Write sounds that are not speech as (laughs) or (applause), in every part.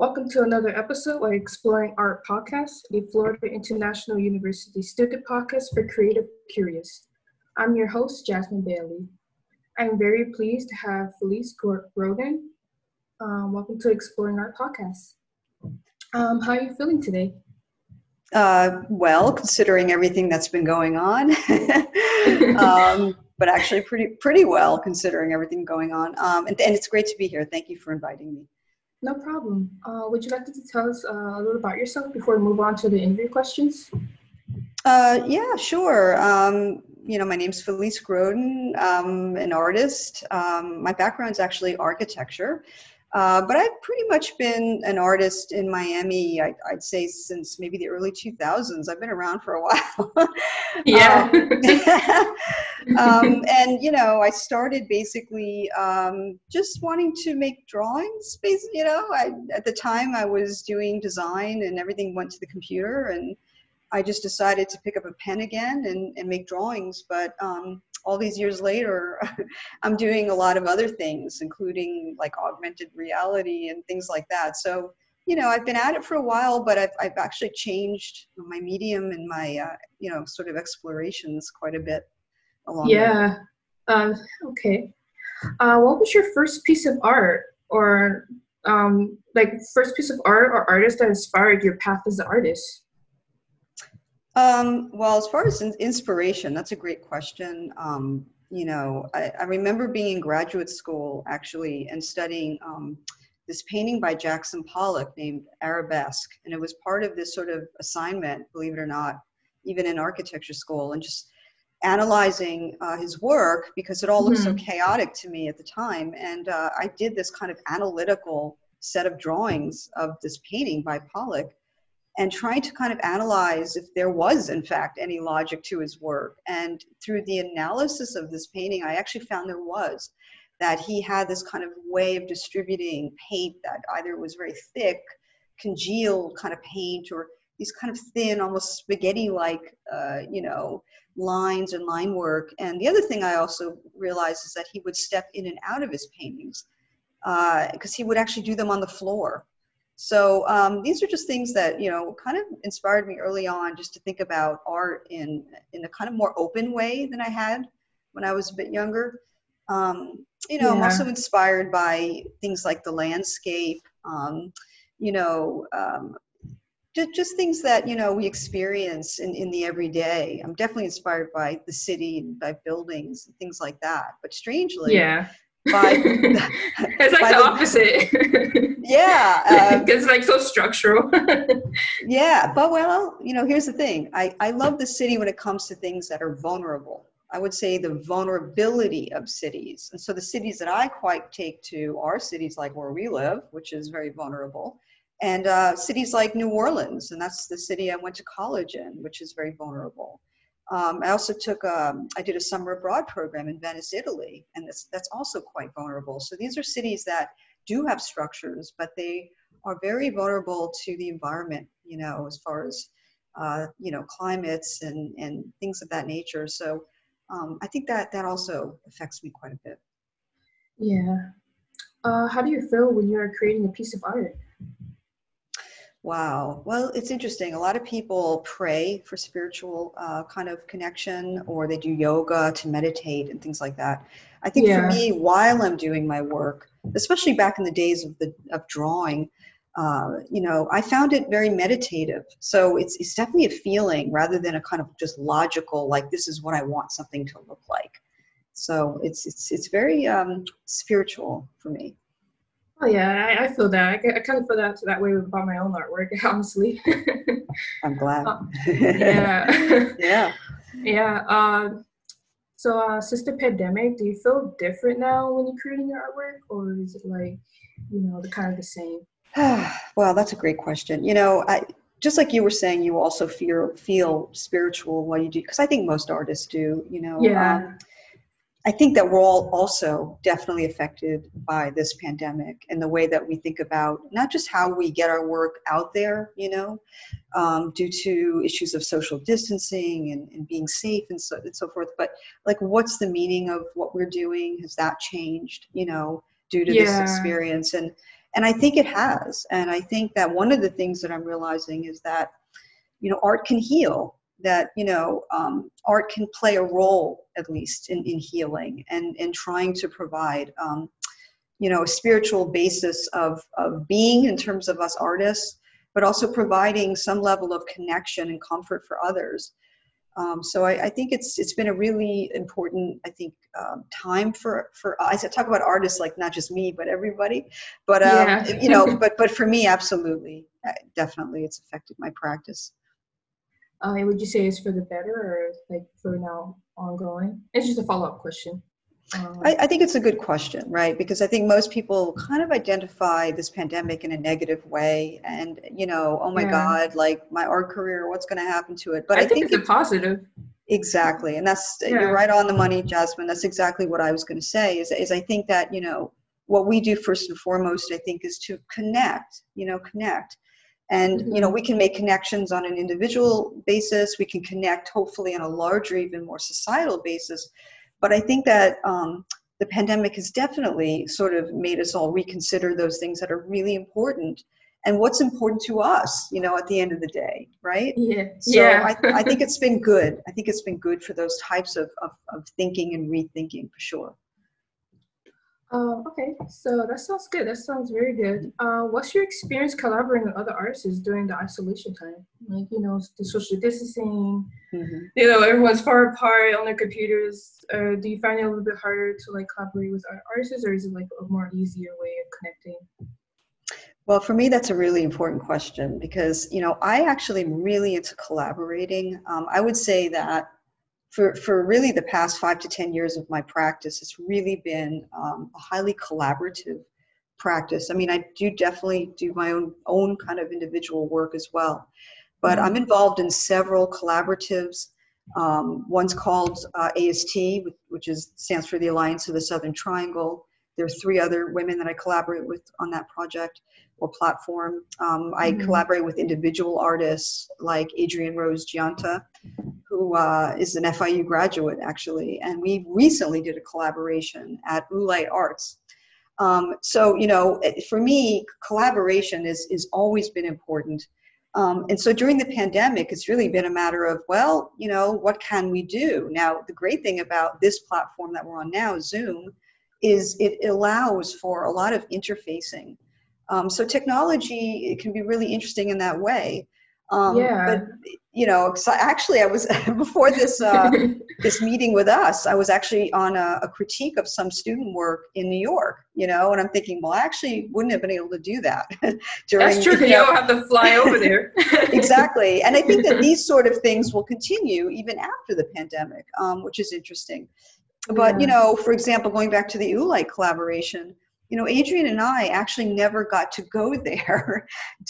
Welcome to another episode of Exploring Art Podcast, the Florida International University student podcast for creative curious. I'm your host, Jasmine Bailey. I'm very pleased to have Felice Grodin. Um, welcome to Exploring Art Podcast. Um, how are you feeling today? Uh, well, considering everything that's been going on, (laughs) um, but actually pretty pretty well considering everything going on. Um, and, and, it's great to be here. Thank you for inviting me. No problem. Uh, would you like to tell us uh, a little about yourself before we move on to the interview questions? Uh, yeah, sure. Um, you know, my name's Felice Grodin. I'm an artist. Um, my background is actually architecture. Uh, but I've pretty much been an artist in Miami, I, would say, since maybe the early 2000s. I've been around for a (laughs) while. yeah. um, (laughs) um, and, you know, I started basically um, just wanting to make drawings. Basically, you know, I, at the time I was doing design and everything went to the computer. And I just decided to pick up a pen again and, and make drawings. But um, all these years later, (laughs) I'm doing a lot of other things, including like augmented reality and things like that. So, you know, I've been at it for a while, but I've, I've actually changed my medium and my, uh, you know, sort of explorations quite a bit along Yeah. Um, okay. Uh, what was your first piece of art or um, like first piece of art or artist that inspired your path as an artist? Um, well, as far as inspiration, that's a great question. Um, you know, I, I, remember being in graduate school actually and studying um, this painting by Jackson Pollock named Arabesque. And it was part of this sort of assignment, believe it or not, even in architecture school, and just analyzing uh, his work because it all looked mm-hmm. so chaotic to me at the time. And uh, I did this kind of analytical set of drawings of this painting by Pollock and trying to kind of analyze if there was, in fact, any logic to his work. And through the analysis of this painting, I actually found there was that he had this kind of way of distributing paint that either was very thick, congealed kind of paint, or these kind of thin, almost spaghetti-like, uh, you know, lines and line work. And the other thing I also realized is that he would step in and out of his paintings because uh, he would actually do them on the floor. So um, these are just things that you know kind of inspired me early on, just to think about art in in a kind of more open way than I had when I was a bit younger. Um, you know, yeah. I'm also inspired by things like the landscape. Um, you know, um, just, just things that you know we experience in, in the everyday. I'm definitely inspired by the city and by buildings and things like that. But strangely, yeah by (laughs) it's like the, the, opposite. (laughs) Yeah um, (laughs) it's like so structural. Yeah but well you know here's the thing. I, I love the city when it comes to things that are vulnerable. I would say the vulnerability of cities. And so the cities that i quite take to are cities like where we live which is very vulnerable and uh, cities like new orleans and that's the city i went to college in which is very vulnerable um, I also took, um, I did a summer abroad program in Venice, Italy, and this, that's also quite vulnerable. So these are cities that do have structures, but they are very vulnerable to the environment, you know, as far as, uh, you know, climates and, and things of that nature. So um, I think that that also affects me quite a bit. Yeah. Uh, how do you feel when you're creating a piece of art? Wow. Well, it's interesting. A lot of people pray for spiritual uh, kind of connection, or they do yoga to meditate and things like that. I think yeah. for me, while I'm doing my work, especially back in the days of the of drawing, uh, you know, I found it very meditative. So it's it's definitely a feeling rather than a kind of just logical, like this is what I want something to look like. So it's it's it's very um, spiritual for me. Oh yeah, I, I feel that. I, I, kind of feel that that way about my own artwork, (laughs) honestly. I'm glad. Uh, (laughs) yeah. yeah. Yeah. Uh, so, uh, since the pandemic, do you feel different now when you're creating your artwork, or is it like, you know, the kind of the same? (sighs) well, that's a great question. You know, I just like you were saying, you also feel feel spiritual while you do, because I think most artists do. You know. Yeah. Um, I think that we're all also definitely affected by this pandemic and the way that we think about not just how we get our work out there, you know, um, due to issues of social distancing and, and being safe and so, and so forth, but like what's the meaning of what we're doing? Has that changed, you know, due to yeah. this experience? And And I think it has. And I think that one of the things that I'm realizing is that, you know, art can heal, that, you know, um, art can play a role, at least, in, in healing and in trying to provide, um, you know, a spiritual basis of, of being in terms of us artists, but also providing some level of connection and comfort for others. Um, so I, I, think it's it's been a really important I think um, time for for I talk about artists like not just me but everybody, but um, yeah. you know (laughs) but but for me absolutely definitely it's affected my practice. Uh, would you say it's for the better or like for now ongoing? It's just a follow up question. Um, I, I, think it's a good question, right? Because I think most people kind of identify this pandemic in a negative way, and you know, oh my yeah. God, like my art career, what's going to happen to it? But I, I think, think, it's a positive. Exactly, and that's yeah. you're right on the money, Jasmine. That's exactly what I was going to say. Is is I think that you know what we do first and foremost, I think, is to connect. You know, connect. And mm-hmm. you know we can make connections on an individual basis. We can connect, hopefully, on a larger, even more societal basis but I think that um, the pandemic has definitely sort of made us all reconsider those things that are really important and what's important to us, you know, at the end of the day, right? Yeah. So yeah. I, I think (laughs) it's been good. I think it's been good for those types of, of, of thinking and rethinking for sure. Uh, okay, so that sounds good. That sounds very good. Uh, what's your experience collaborating with other artists during the isolation time? Like, you know, the social distancing, mm-hmm. you know, everyone's far apart on their computers. Uh, do you find it a little bit harder to like collaborate with other artists or is it like a more easier way of connecting? Well, for me, that's a really important question because, you know, I actually am really into collaborating. Um, I would say that for, for really the past five to 10 years of my practice, it's really been um, a highly collaborative practice. I mean, I do definitely do my own, own kind of individual work as well, but I'm mm-hmm. involved in several collaboratives. Um, one's called uh, AST, which is stands for the Alliance of the Southern Triangle. There are three other women that I collaborate with on that project or platform. Um, I mm-hmm. collaborate with individual artists like Adrian Rose Giunta, who uh, is an FIU graduate actually, and we recently did a collaboration at Oolite Arts. Um, so you know, eh, for me, collaboration is is always been important. Um, and so during the pandemic, it's really been a matter of, well, you know, what can we do? Now, the great thing about this platform that we're on now, Zoom, is it allows for a lot of interfacing. Um, so technology can be really interesting in that way. Um, yeah. But you know, actually, I was (laughs) before this uh, (laughs) this meeting with us. I was actually on a, a, critique of some student work in New York. You know, and I'm thinking, well, I actually wouldn't have been able to do that (laughs) during. That's true. You, you don't have to fly over there. exactly, and I think that these sort of things will continue even after the pandemic, um, which is interesting. But yeah. you know, for example, going back to the Oolite collaboration, you know, Adrian and I actually never got to go (laughs) there.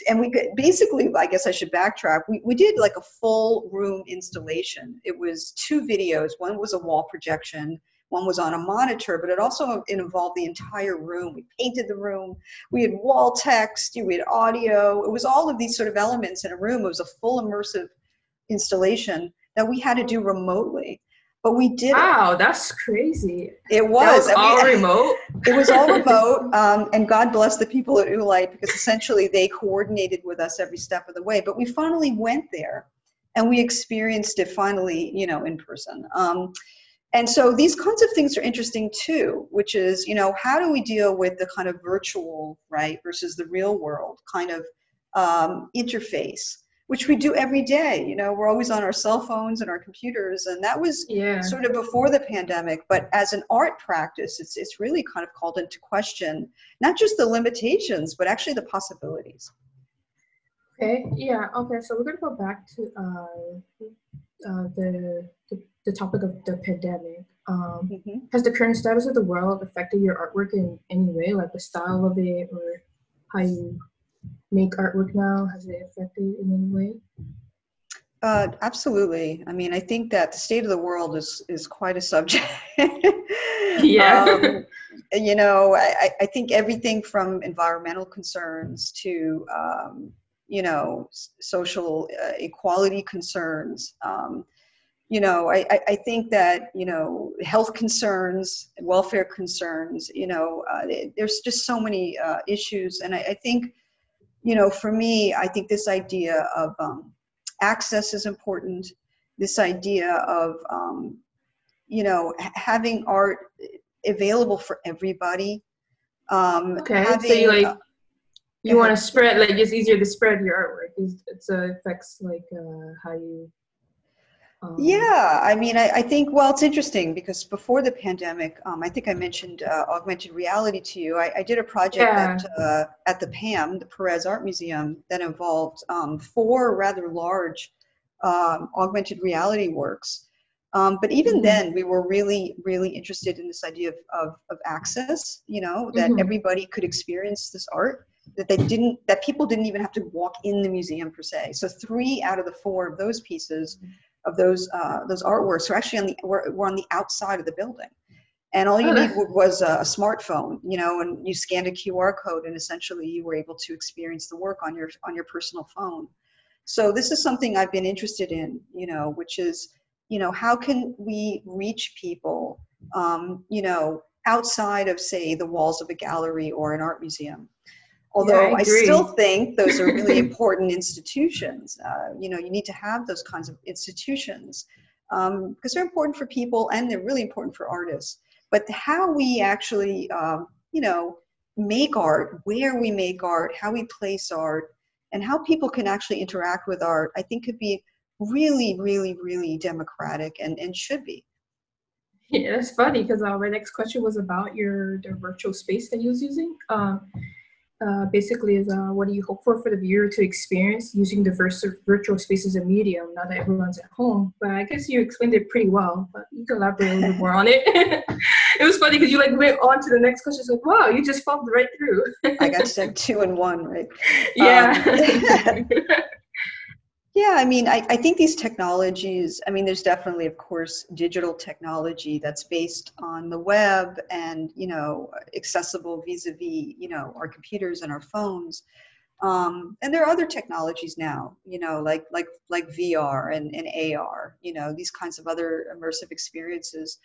and we could, basically, I guess I should backtrack. We, we did like a full room installation. It was two videos. One was a wall projection. One was on a monitor, but it also involved the entire room. We painted the room. We had wall text. We had audio. It was all of these sort of elements in a room. It was a full immersive installation that we had to do remotely but we did wow it. that's crazy. It was, was all (laughs) remote? it was all (laughs) remote um, and god bless the people at Oolite because essentially they coordinated with us every step of the way. But we finally went there and we experienced it finally you know in person. Um, and so these kinds of things are interesting too which is you know how do we deal with the kind of virtual right versus the real world kind of um, interface which we do every day. You know, we're always on our cell phones and our computers, and that was yeah. sort of before the pandemic. But as an art practice, it's it's really kind of called into question not just the limitations, but actually the possibilities. Okay. Yeah. Okay. So we're gonna go back to uh, uh, the, the, the topic of the pandemic. Um, mm-hmm. Has the current status of the world affected your artwork in any way, like the style of it or how you make artwork now? Has it affected in any way? Uh, absolutely. I mean, I think that the state of the world is is quite a subject. (laughs) yeah. Um, (laughs) you know, I, I think everything from environmental concerns to um, you know social uh, equality concerns. Um, you know, I, I, I think that, you know, health concerns, welfare concerns, you know, uh, there's just so many uh, issues. And I, I, think, you know, for me, I think this idea of um, access is important. This idea of, um, you know, having art available for everybody. Um, okay, having, so you like, uh, you want to spread, like it's easier to spread your artwork. It's, it's uh, affects like uh, how you um, yeah, I mean, I, I, think, well, it's interesting because before the pandemic, um, I think I mentioned uh, augmented reality to you. I, I did a project yeah. at, uh, at the PAM, the Perez Art Museum, that involved um, four rather large um, augmented reality works. Um, but even mm-hmm. then, we were really, really interested in this idea of, of, of access, you know, that mm-hmm. everybody could experience this art that they didn't that people didn't even have to walk in the museum per se so three out of the four of those pieces of those uh, those artworks are actually on the were, were on the outside of the building. And all you need was a, a, smartphone you know and you scanned a qr code and essentially you were able to experience the work on your on your personal phone. So this is something i've been interested in you know which is you know how can we reach people um, you know outside of say the walls of a gallery or an art museum although yeah, I, I, still think those are really (laughs) important institutions uh, you know you need to have those kinds of institutions because um, they're important for people and they're really important for artists. But how we actually um, you know make art where we make art how we place art and how people can actually interact with art i think could be really really really democratic and, and should be. Yeah that's funny because uh, my next question was about your the virtual space that you was using. Um, uh, basically is uh, what do you hope for for the viewer to experience using the virtual spaces as a medium now that everyone's at home? But i guess you explained it pretty well but you can elaborate a little bit more on it. (laughs) It was funny because you like went on to the next question it's like wow you just followed right through. I got said two and one right? (laughs) Yeah. Um, (laughs) Yeah, I mean, I, I think these technologies, I mean, there's definitely, of course, digital technology that's based on the web and, you know, accessible vis-a-vis, you know, our computers and our phones. Um, and there are other technologies now, you know, like like like VR and, and AR, you know, these kinds of other immersive experiences.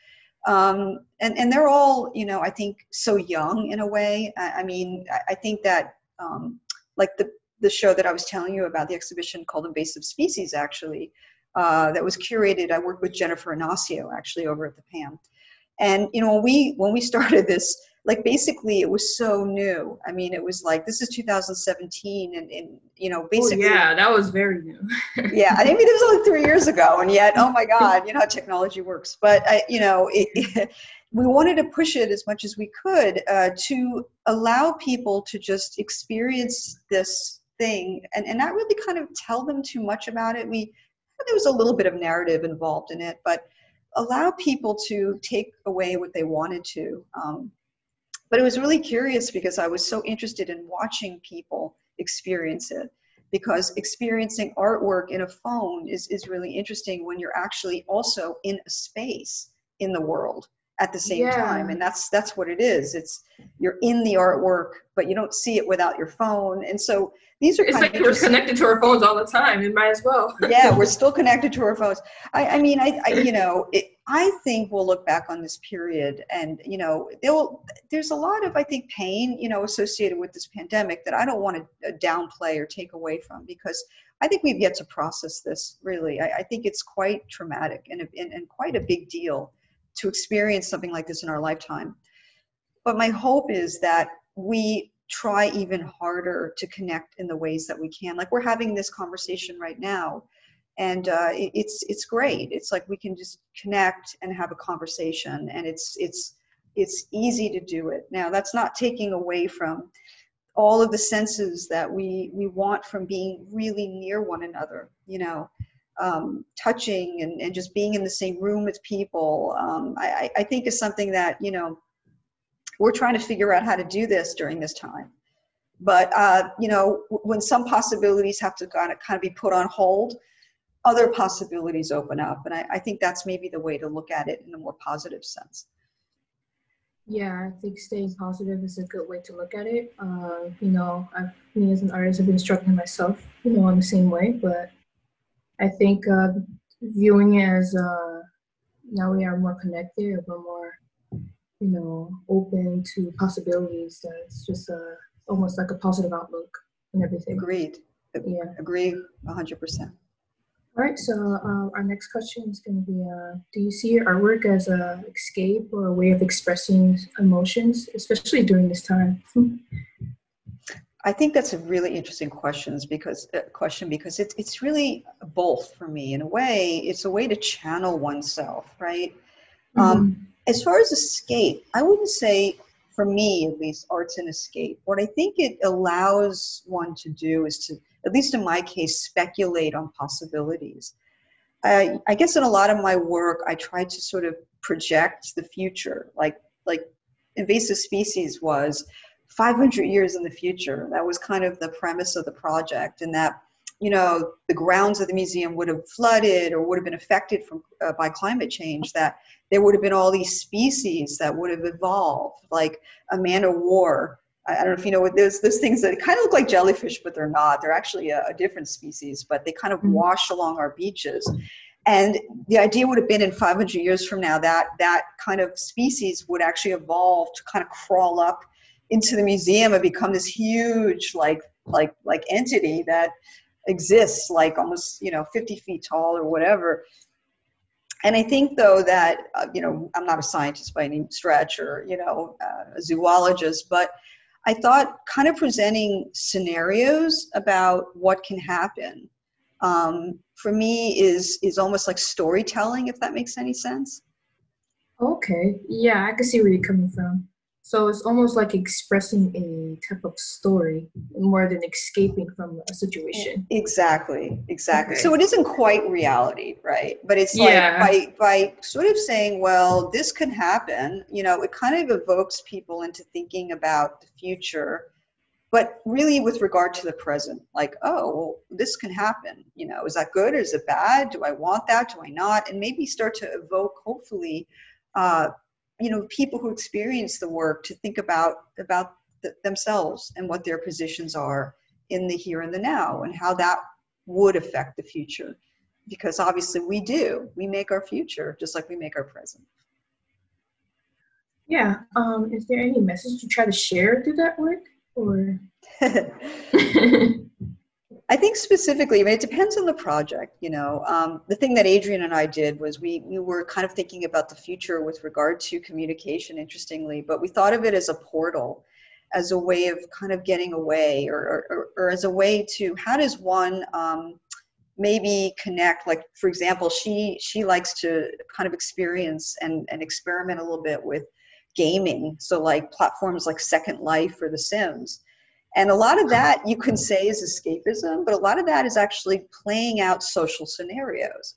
Um, and, and they're all, you know, I think so young in a way. I, I mean, I, I think that um, like the the show that I was telling you about, the exhibition called Invasive Species, actually, uh, that was curated. I worked with Jennifer Inacio actually over at the PAM. And you know, when we when we started this, like basically it was so new. I mean, it was like this is 2017, and, and you know, basically. Oh, yeah, that was very new. (laughs) yeah, I mean, it was only three years ago, and yet, oh my God, you know how technology works. But I, you know, it, it, (laughs) we wanted to push it as much as we could uh, to allow people to just experience this thing and, and not really kind of tell them too much about it. We there was a little bit of narrative involved in it, but allow people to take away what they wanted to. Um, but it was really curious because I was so interested in watching people experience it because experiencing artwork in a phone is, is really interesting when you're actually also in a space in the world at the same yeah. time and that's that's what it is. It's you're in the artwork but you don't see it without your phone and so these are it's like we're connected to our phones all the time it might as well. (laughs) Yeah we're still connected to our phones. I, I mean I, I you know it, i think we'll look back on this period and you know there there's a lot of i think pain you know associated with this pandemic that i don't want to uh, downplay or take away from because i think we've yet to process this really. I, I think it's quite traumatic and, and, and quite a big deal to experience something like this in our lifetime. But my hope is that we try even harder to connect in the ways that we can. Like we're having this conversation right now, and uh, it, it's it's great. It's like we can just connect and have a conversation, and it's it's it's easy to do it. Now that's not taking away from all of the senses that we we want from being really near one another. You know, um, touching and, and just being in the same room with people, um, I, I think is something that, you know, we're trying to figure out how to do this during this time. But, uh, you know, when some possibilities have to kind of, kind of be put on hold, other possibilities open up. And I, I think that's maybe the way to look at it in a more positive sense. Yeah, I think staying positive is a good way to look at it. Uh, you know, I've, me as an artist, I've been struggling myself, you know, in the same way, but I think uh, viewing it as uh, now we are more connected, we're more, you know, open to possibilities. That it's just uh, almost like a positive outlook and everything. Agreed. Yeah. Agree 100%. All right, so uh, our next question is going to be uh, Do you see our work as a escape or a way of expressing emotions, especially during this time? (laughs) I think that's a really interesting questions because uh, question because it's it's really both for me in a way. It's a way to channel oneself, right? Um, mm-hmm. Um, as far as escape, I wouldn't say for me at least art's an escape. What I think it allows one to do is to at least in my case, speculate on possibilities. I, I guess in a lot of my work, I try to sort of project the future, like like invasive species was 500 years in the future. That was kind of the premise of the project, and that you know the grounds of the museum would have flooded or would have been affected from uh, by climate change. That there would have been all these species that would have evolved, like a man of war I don't know if you know what those those things that kind of look like jellyfish, but they're not. They're actually a, a different species, but they kind of mm-hmm. wash along our beaches. And the idea would have been in 500 years from now that that kind of species would actually evolve to kind of crawl up into the museum and become this huge like like like entity that exists like almost you know 50 feet tall or whatever and I think though that uh, you know I'm not a scientist by any stretch or you know uh, a zoologist, but I thought kind of presenting scenarios about what can happen um, for me is is almost like storytelling, if that makes any sense. Okay, yeah, I can see where you're coming from. So it's almost like expressing a type of story more than escaping from a situation. Exactly, exactly. Okay. So it isn't quite reality, right? But it's like by by sort of saying, well, this can happen, you know, it kind of evokes people into thinking about the future, but really with regard to the present, like, oh, well, this can happen. You know, is that good or is it bad? Do I want that? Do I not? And maybe start to evoke, hopefully, uh, you know people who experience the work to think about about themselves and what their positions are in the here and the now and how that would affect the future. Because obviously we do. We make our future just like we make our present. Yeah um is there any message you try to share through that work or (laughs) (laughs) I think specifically, I mean, it depends on the project. You know, um, the thing that Adrian and I did was we we were kind of thinking about the future with regard to communication. Interestingly, but we thought of it as a portal, as a way of kind of getting away, or or, or as a way to how does one um, maybe connect? Like for example, she she likes to kind of experience and and experiment a little bit with gaming. So like platforms like Second Life or The Sims and a lot of that you can say is escapism, but a lot of that is actually playing out social scenarios.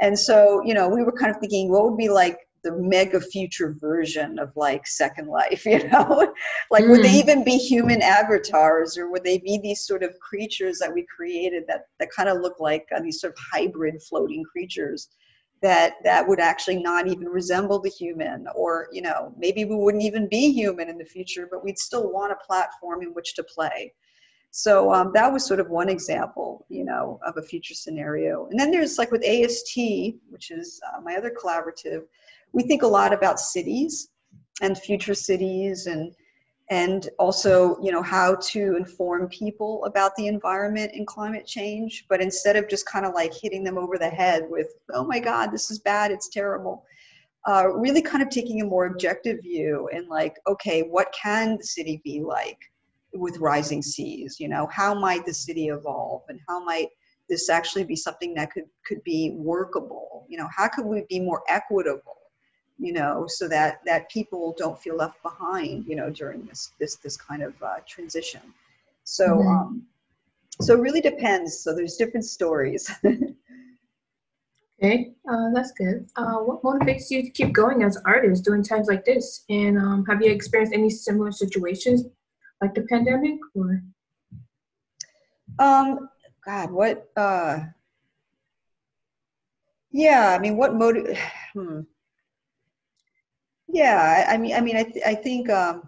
And so, you know, we were kind of thinking, what would be like the mega future version of like Second Life, (laughs) you know? like, mm. would they hmm. even be human avatars or would they be these sort of creatures that we created that, that kind of look like uh, these sort of hybrid floating creatures? That that would actually not even resemble the human or you know maybe we wouldn't even be human in the future but we'd still want a platform in which to play. So um, that was sort of one example you know of a future scenario. And then there's like with ast which is uh, my other collaborative we think a lot about cities and future cities and and also you know how to inform people about the environment and climate change but instead of just kind of like hitting them over the head with oh my god this is bad it's terrible uh, really kind of taking a more objective view and like okay what can the city be like with rising seas? You know how might the city evolve and how might this actually be something that could could be workable? You know how could we be more equitable you know, so that that people don't feel left behind, you know, during this this this kind of uh, transition. So mm-hmm. um, so it really depends. So there's different stories. (laughs) okay, uh, that's good. Uh, what motivates you to keep going as an artist during times like this? And um, have you experienced any similar situations like the pandemic or? Um, God, what? Uh, yeah, I mean, what motive? (sighs) Hmm yeah, I, mean, I mean, I, th- I think, um,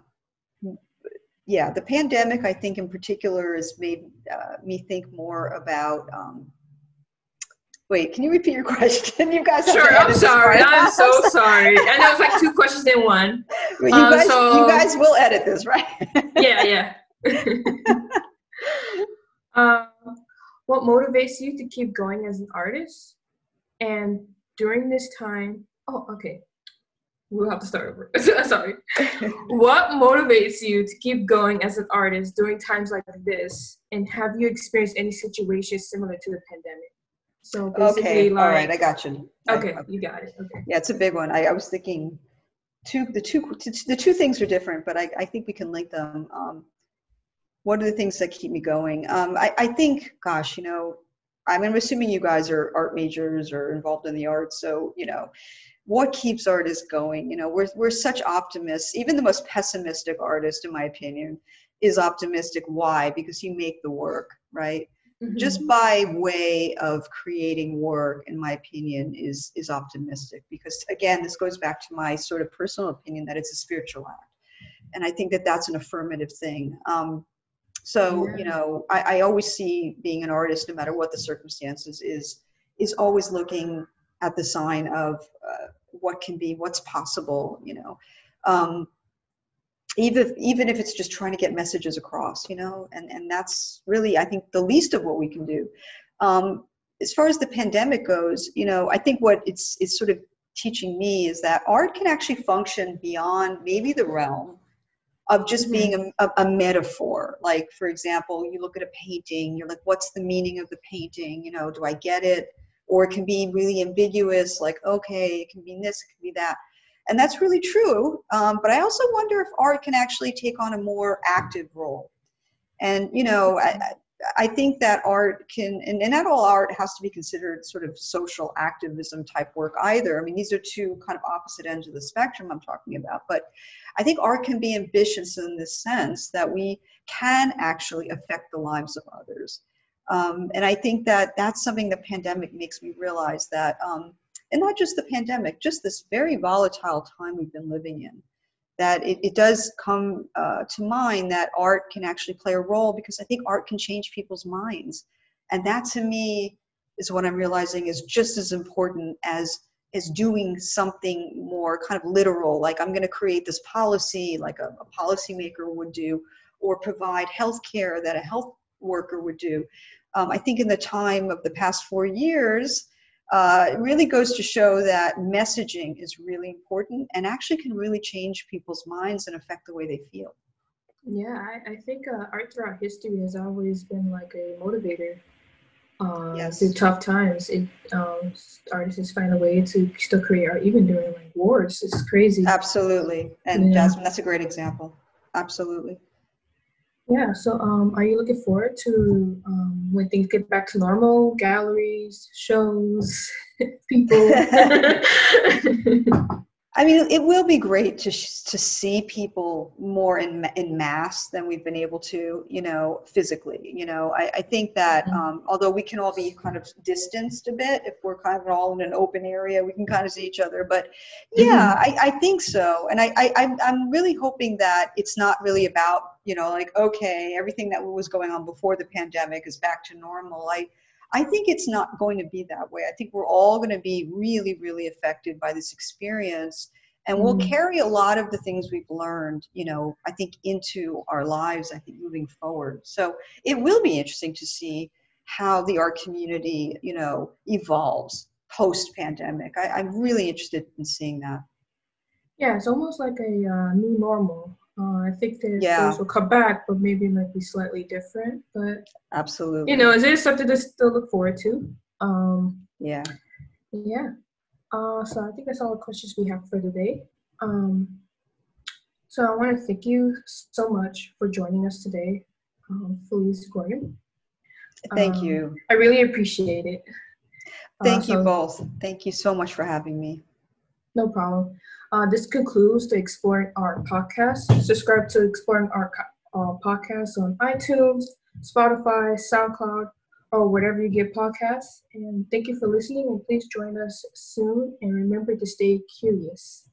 yeah, the pandemic, I think in particular, has made uh, me think more about um, Wait, can you repeat your (laughs) question? You guys. Sure, I'm sorry. I'm so sorry. I know it's like two questions in one. (laughs) You um, guys, so, you guys will edit this, right? (laughs) yeah, yeah. uh, what motivates you to keep going as an artist? And during this time, oh, okay. We'll have to start over. (laughs) sorry. what motivates you to keep going as an artist during times like this? And have you experienced any situations similar to the pandemic? So basically, okay, like, all right, I got you. Okay, I, you got it. Okay. Yeah, it's a big one. I, I was thinking two the two the two things are different, but I, I think we can link them. Um, what are the things that keep me going? Um, I, I think, gosh, you know, I'm assuming you guys are art majors or involved in the arts, so you know, what keeps artists going? You know, we're we're such optimists. Even the most pessimistic artist, in my opinion, is optimistic. Why? Because you make the work, right? mm-hmm. just by way of creating work in my opinion is is optimistic because again this goes back to my sort of personal opinion that it's a spiritual act and i think that that's an affirmative thing um, so you know I, I always see being an artist no matter what the circumstances is is always looking at the sign of uh, what can be what's possible you know? Um, even even if it's just trying to get messages across you know? And and that's really i think the least of what we can do. Um, as far as the pandemic goes you know i think what it's it's sort of teaching me is that art can actually function beyond maybe the realm of just mm-hmm. being a, a, metaphor. Like for example you look at a painting you're like what's the meaning of the painting? You know do i get it or it can be really ambiguous like okay it can be this it can be that and that's really true. Um, but I also wonder if art can actually take on a more active role. And, you know, I, I think that art can, and, and not all art has to be considered sort of social activism type work either. I mean, these are two kind of opposite ends of the spectrum I'm talking about. But I think art can be ambitious in the sense that we can actually affect the lives of others. Um, and I think that that's something the pandemic makes me realize that um, and not just the pandemic, just this very volatile time we've been living in, that it, it does come uh, to mind that art can actually play a role because I think art can change people's minds. And that to me is what I'm realizing is just as important as as doing something more kind of literal, like I'm going to create this policy like a, a policymaker would do, or provide health care that a health worker would do. Um, I think in the time of the past four years, uh, it really goes to show that messaging is really important and actually can really change people's minds and affect the way they feel. Yeah, I, I think uh, art throughout history has always been like a motivator. Uh, yes. Through tough times, it, um, artists find a way to still create art, even during like wars. It's crazy. Absolutely, and yeah. Jasmine, that's a great example. Absolutely. Yeah. So, um, are you looking forward to um, when things get back to normal? Galleries, shows, (laughs) people. (laughs) (laughs) I mean, it will be great to to see people more in in mass than we've been able to, you know, physically. You know, I, I think that mm-hmm. um, although we can all be kind of distanced a bit, if we're kind of all in an open area, we can kind of see each other. But yeah, mm-hmm. I, I think so, and I, I I'm I'm really hoping that it's not really about you know like okay everything that was going on before the pandemic is back to normal. I I think it's not going to be that way. I think we're all going to be really, really affected by this experience. And we'll mm. carry a lot of the things we've learned, you know, I think into our lives, I think moving forward. So it will be interesting to see how the art community, you know, evolves post pandemic. I'm really interested in seeing that. Yeah, it's almost like a uh, new normal. Uh, I think that yeah. come back, but maybe it might be slightly different. But absolutely, you know, is it is something to still look forward to. Um, yeah, yeah. Uh, so I think that's all the questions we have for today. Um, so I want to thank you so much for joining us today, um, Felice Gordon. Thank um, you. I really appreciate it. Thank uh, so, you both. Thank you so much for having me. No problem. Uh, this concludes the Exploring Art podcast. Subscribe to Exploring Art uh, podcast on iTunes, Spotify, SoundCloud, or wherever you get podcasts. And thank you for listening. And please join us soon. And remember to stay curious.